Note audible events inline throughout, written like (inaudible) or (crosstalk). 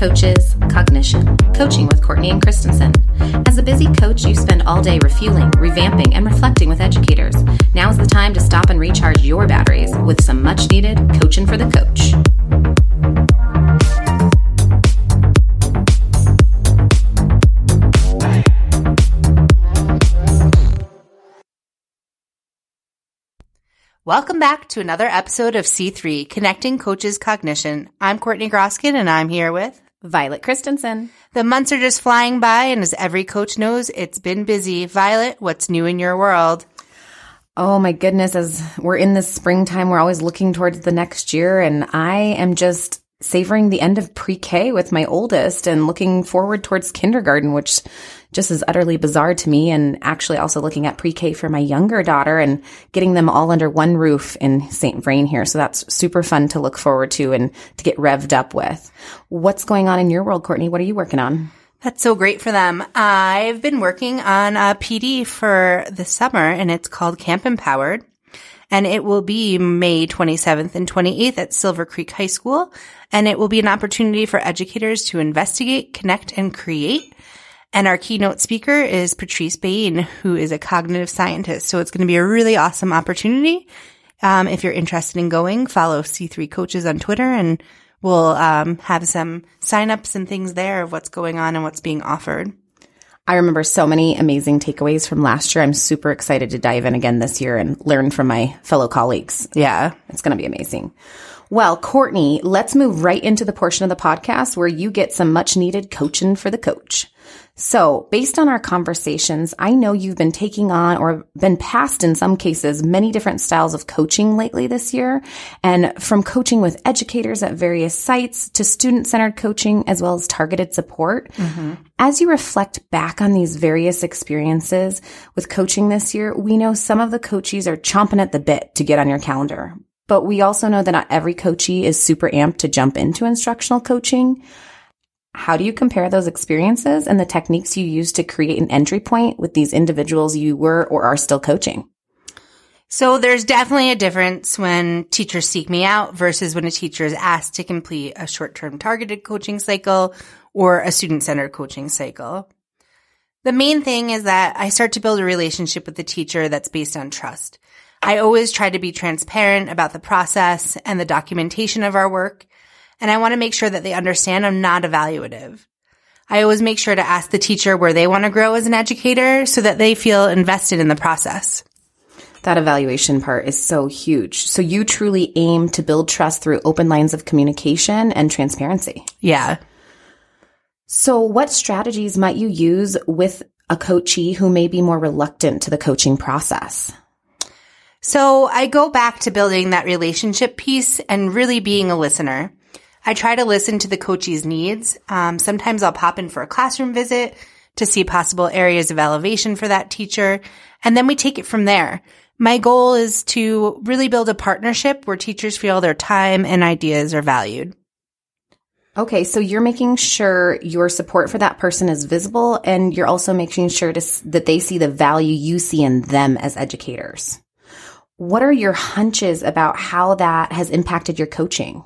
C3 Connecting Coaches Cognition. Coaching with Courtney and Christensen. As a busy coach, you spend all day refueling, revamping, and reflecting with educators. Now is the time to stop and recharge your batteries with some much needed coaching for the coach. Welcome back to another episode of C3 Connecting Coaches Cognition. I'm Courtney Groskin and I'm here with Violet Christensen. The months are just flying by and as every coach knows, it's been busy. Violet, what's new in your world? Oh my goodness, as we're in this springtime, we're always looking towards the next year and I am just savoring the end of pre-K with my oldest and looking forward towards kindergarten, which just as utterly bizarre to me. And actually also looking at pre-K for my younger daughter and getting them all under one roof in St. Vrain here. So that's super fun to look forward to and to get revved up with. What's going on in your world, Courtney? What are you working on? That's so great for them. I've been working on a PD for the summer and it's called Camp Empowered and it will be May 27th and 28th at Silver Creek High School. And it will be an opportunity for educators to investigate, connect, and create. And our keynote speaker is Patrice Bain, who is a cognitive scientist. So it's going to be a really awesome opportunity. Um, if you're interested in going, follow C3 Coaches on Twitter and we'll um, have some signups and things there of what's going on and what's being offered. I remember so many amazing takeaways from last year. I'm super excited to dive in again this year and learn from my fellow colleagues. Yeah, it's going to be amazing. Well, Courtney, let's move right into the portion of the podcast where you get some much needed coaching for the coach. So based on our conversations, I know you've been taking on or been passed in some cases many different styles of coaching lately this year. And from coaching with educators at various sites to student centered coaching as well as targeted support. Mm-hmm. As you reflect back on these various experiences with coaching this year, we know some of the coaches are chomping at the bit to get on your calendar. But we also know that not every coachee is super amped to jump into instructional coaching. How do you compare those experiences and the techniques you use to create an entry point with these individuals you were or are still coaching? So there's definitely a difference when teachers seek me out versus when a teacher is asked to complete a short-term targeted coaching cycle or a student-centered coaching cycle. The main thing is that I start to build a relationship with the teacher that's based on trust. I always try to be transparent about the process and the documentation of our work and I want to make sure that they understand I'm not evaluative. I always make sure to ask the teacher where they want to grow as an educator so that they feel invested in the process. That evaluation part is so huge. So you truly aim to build trust through open lines of communication and transparency. Yeah. So what strategies might you use with a coachee who may be more reluctant to the coaching process? So I go back to building that relationship piece and really being a listener. I try to listen to the coachee's needs. Um, sometimes I'll pop in for a classroom visit to see possible areas of elevation for that teacher. And then we take it from there. My goal is to really build a partnership where teachers feel their time and ideas are valued. Okay, so you're making sure your support for that person is visible and you're also making sure to, that they see the value you see in them as educators. What are your hunches about how that has impacted your coaching?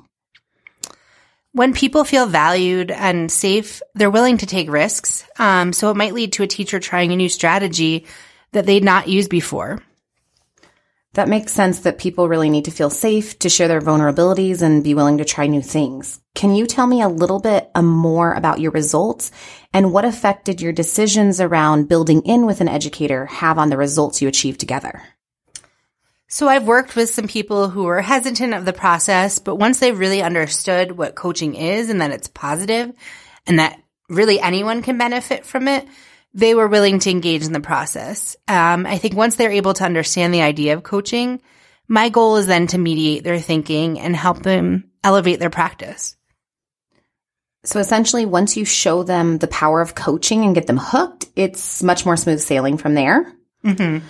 when people feel valued and safe, they're willing to take risks. Um, so it might lead to a teacher trying a new strategy that they'd not used before. That makes sense that people really need to feel safe to share their vulnerabilities and be willing to try new things. Can you tell me a little bit uh, more about your results and what effect did your decisions around building in with an educator have on the results you achieved together? So I've worked with some people who were hesitant of the process, but once they really understood what coaching is and that it's positive and that really anyone can benefit from it, they were willing to engage in the process. Um, I think once they're able to understand the idea of coaching, my goal is then to mediate their thinking and help them elevate their practice. So essentially, once you show them the power of coaching and get them hooked, it's much more smooth sailing from there. Mm-hmm.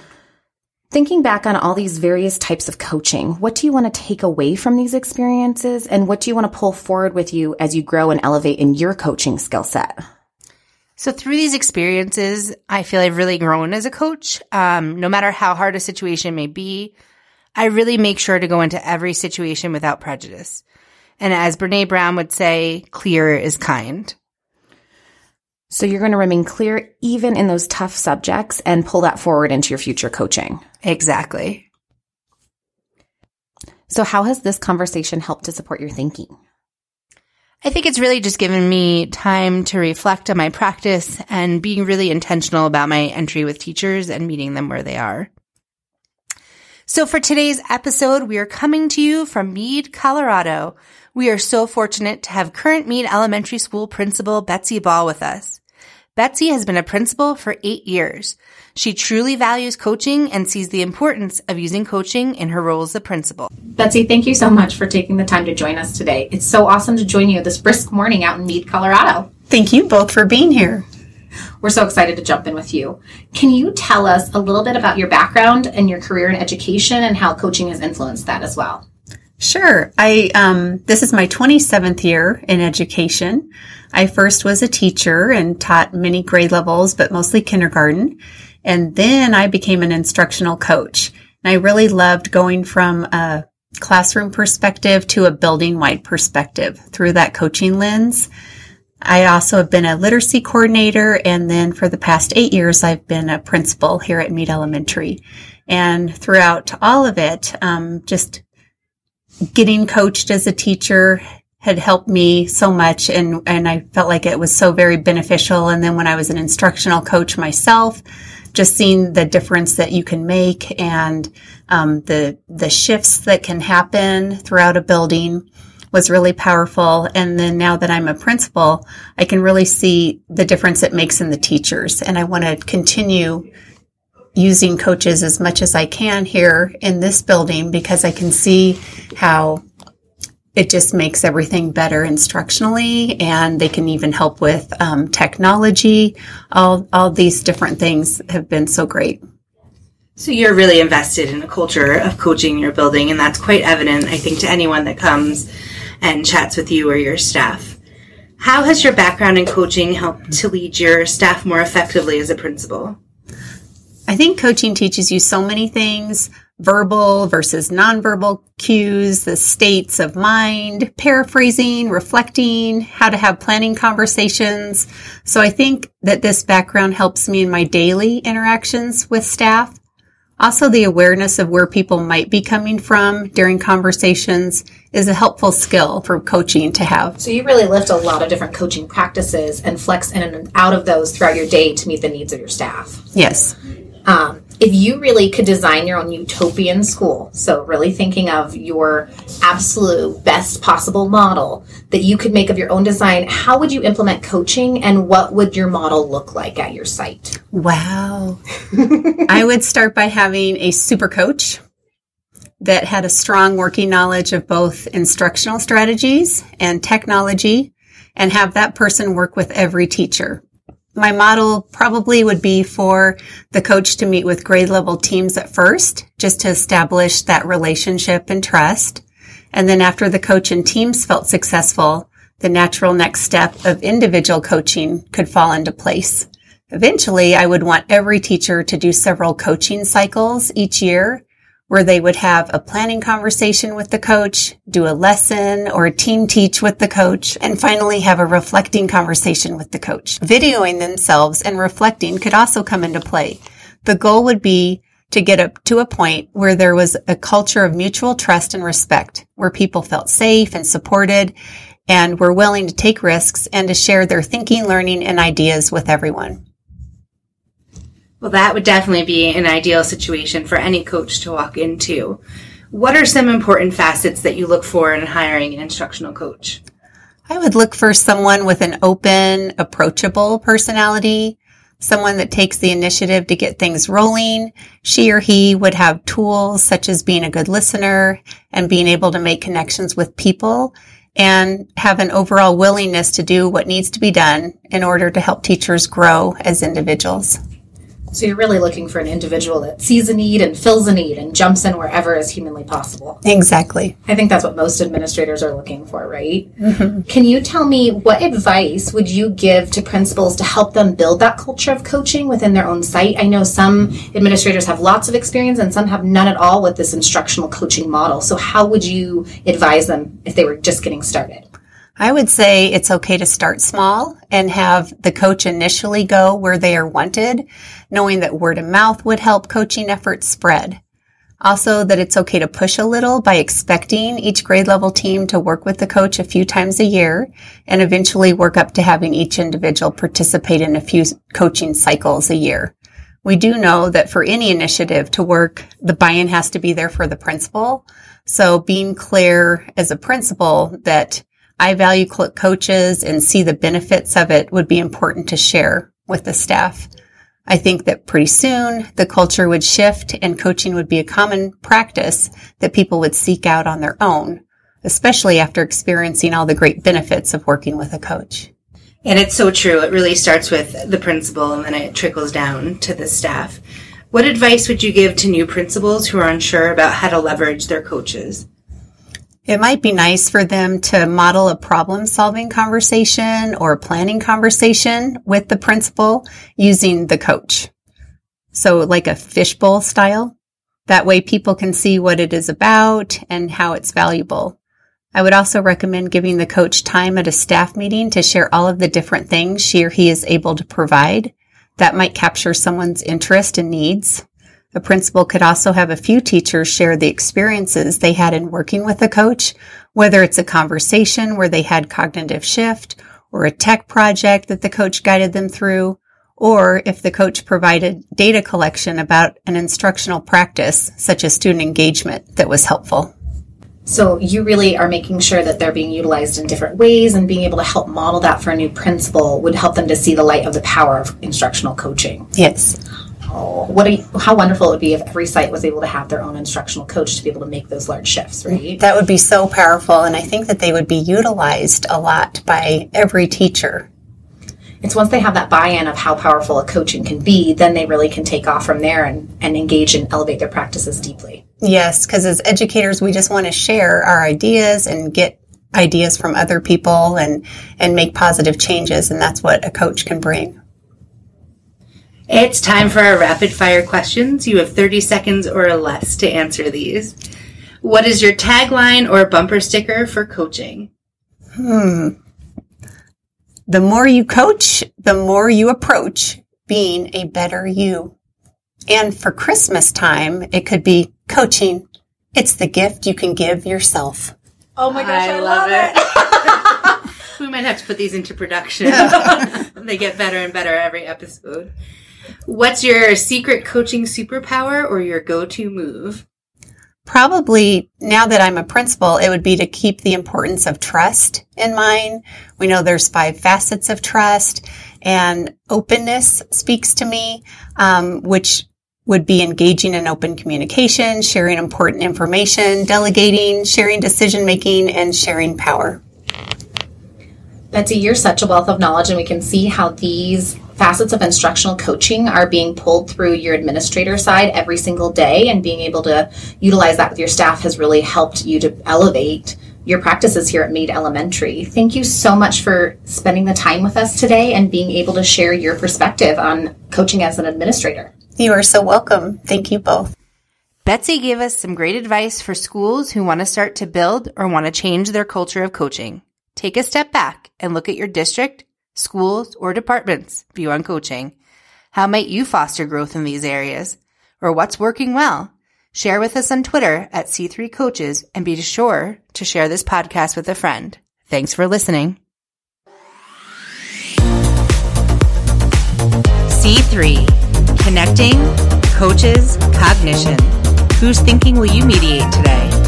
Thinking back on all these various types of coaching, what do you want to take away from these experiences and what do you want to pull forward with you as you grow and elevate in your coaching skill set? So through these experiences, I feel I've really grown as a coach. Um, no matter how hard a situation may be, I really make sure to go into every situation without prejudice. And as Brene Brown would say, clear is kind. So you're going to remain clear even in those tough subjects and pull that forward into your future coaching. Exactly. So how has this conversation helped to support your thinking? I think it's really just given me time to reflect on my practice and being really intentional about my entry with teachers and meeting them where they are. So for today's episode, we are coming to you from Mead, Colorado. We are so fortunate to have current Mead Elementary School principal Betsy Ball with us. Betsy has been a principal for eight years. She truly values coaching and sees the importance of using coaching in her role as a principal. Betsy, thank you so much for taking the time to join us today. It's so awesome to join you this brisk morning out in Mead, Colorado. Thank you both for being here. We're so excited to jump in with you. Can you tell us a little bit about your background and your career in education and how coaching has influenced that as well? Sure. I um, this is my 27th year in education. I first was a teacher and taught many grade levels, but mostly kindergarten. And then I became an instructional coach. And I really loved going from a classroom perspective to a building wide perspective through that coaching lens. I also have been a literacy coordinator. And then for the past eight years, I've been a principal here at Mead Elementary. And throughout all of it, um, just getting coached as a teacher had helped me so much and, and I felt like it was so very beneficial. And then when I was an instructional coach myself, just seeing the difference that you can make and um, the the shifts that can happen throughout a building was really powerful. And then now that I'm a principal, I can really see the difference it makes in the teachers. And I want to continue using coaches as much as I can here in this building because I can see how it just makes everything better instructionally and they can even help with um, technology all all these different things have been so great so you're really invested in a culture of coaching your building and that's quite evident i think to anyone that comes and chats with you or your staff how has your background in coaching helped to lead your staff more effectively as a principal i think coaching teaches you so many things verbal versus nonverbal cues, the states of mind, paraphrasing, reflecting, how to have planning conversations. So I think that this background helps me in my daily interactions with staff. Also, the awareness of where people might be coming from during conversations is a helpful skill for coaching to have. So, you really lift a lot of different coaching practices and flex in and out of those throughout your day to meet the needs of your staff. Yes. Um, if you really could design your own utopian school, so really thinking of your absolute best possible model that you could make of your own design, how would you implement coaching and what would your model look like at your site? Wow. (laughs) I would start by having a super coach that had a strong working knowledge of both instructional strategies and technology and have that person work with every teacher my model probably would be for the coach to meet with grade level teams at first, just to establish that relationship and trust. And then after the coach and teams felt successful, the natural next step of individual coaching could fall into place. Eventually, I would want every teacher to do several coaching cycles each year where they would have a planning conversation with the coach, do a lesson or a team teach with the coach, and finally have a reflecting conversation with the coach. Videoing themselves and reflecting could also come into play. The goal would be to get up to a point where there was a culture of mutual trust and respect, where people felt safe and supported and were willing to take risks and to share their thinking, learning, and ideas with everyone. Well, that would definitely be an ideal situation for any coach to walk into. What are some important facets that you look for in hiring an instructional coach? I would look for someone with an open, approachable personality, someone that takes the initiative to get things rolling. She or he would have tools such as being a good listener and being able to make connections with people and have an overall willingness to do what needs to be done in order to help teachers grow as individuals. So you're really looking for an individual that sees a need and fills a need and jumps in wherever is humanly possible. Exactly. I think that's what most administrators are looking for, right? Mm-hmm. Can you tell me what advice would you give to principals to help them build that culture of coaching within their own site? I know some administrators have lots of experience and some have none at all with this instructional coaching model. So how would you advise them if they were just getting started? I would say it's okay to start small and have the coach initially go where they are wanted, knowing that word of mouth would help coaching efforts spread. Also, that it's okay to push a little by expecting each grade level team to work with the coach a few times a year and eventually work up to having each individual participate in a few coaching cycles a year. We do know that for any initiative to work, the buy-in has to be there for the principal. So being clear as a principal that I value coaches and see the benefits of it would be important to share with the staff. I think that pretty soon the culture would shift and coaching would be a common practice that people would seek out on their own, especially after experiencing all the great benefits of working with a coach. And it's so true. It really starts with the principal and then it trickles down to the staff. What advice would you give to new principals who are unsure about how to leverage their coaches? It might be nice for them to model a problem solving conversation or planning conversation with the principal using the coach. So like a fishbowl style. That way people can see what it is about and how it's valuable. I would also recommend giving the coach time at a staff meeting to share all of the different things she or he is able to provide. That might capture someone's interest and needs. A principal could also have a few teachers share the experiences they had in working with a coach, whether it's a conversation where they had cognitive shift or a tech project that the coach guided them through, or if the coach provided data collection about an instructional practice, such as student engagement, that was helpful. So you really are making sure that they're being utilized in different ways and being able to help model that for a new principal would help them to see the light of the power of instructional coaching. Yes. Oh, what a, how wonderful it would be if every site was able to have their own instructional coach to be able to make those large shifts, right? That would be so powerful, and I think that they would be utilized a lot by every teacher. It's once they have that buy-in of how powerful a coaching can be, then they really can take off from there and, and engage and elevate their practices deeply. Yes, because as educators, we just want to share our ideas and get ideas from other people and and make positive changes, and that's what a coach can bring. It's time for our rapid fire questions. You have 30 seconds or less to answer these. What is your tagline or bumper sticker for coaching? Hmm. The more you coach, the more you approach being a better you. And for Christmas time, it could be coaching. It's the gift you can give yourself. Oh my gosh, I, I love, love, it. (laughs) we might have to put these into production. (laughs) they get better and better every episode. What's your secret coaching superpower or your go-to move? Probably now that I'm a principal, it would be to keep the importance of trust in mind. We know there's five facets of trust and openness speaks to me, um, which would be engaging in open communication, sharing important information, delegating, sharing decision making, and sharing power. Betsy, you're such a wealth of knowledge, and we can see how these facets of instructional coaching are being pulled through your administrator side every single day and being able to utilize that with your staff has really helped you to elevate your practices here at Mead Elementary. Thank you so much for spending the time with us today and being able to share your perspective on coaching as an administrator. You are so welcome. Thank you both. Betsy gave us some great advice for schools who want to start to build or want to change their culture of coaching. Take a step back and look at your district schools, or departments view on coaching? How might you foster growth in these areas? Or what's working well? Share with us on Twitter at C3 Coaches and be sure to share this podcast with a friend. Thanks for listening. C3 Connecting Coaches Cognition. Whose thinking will you mediate today?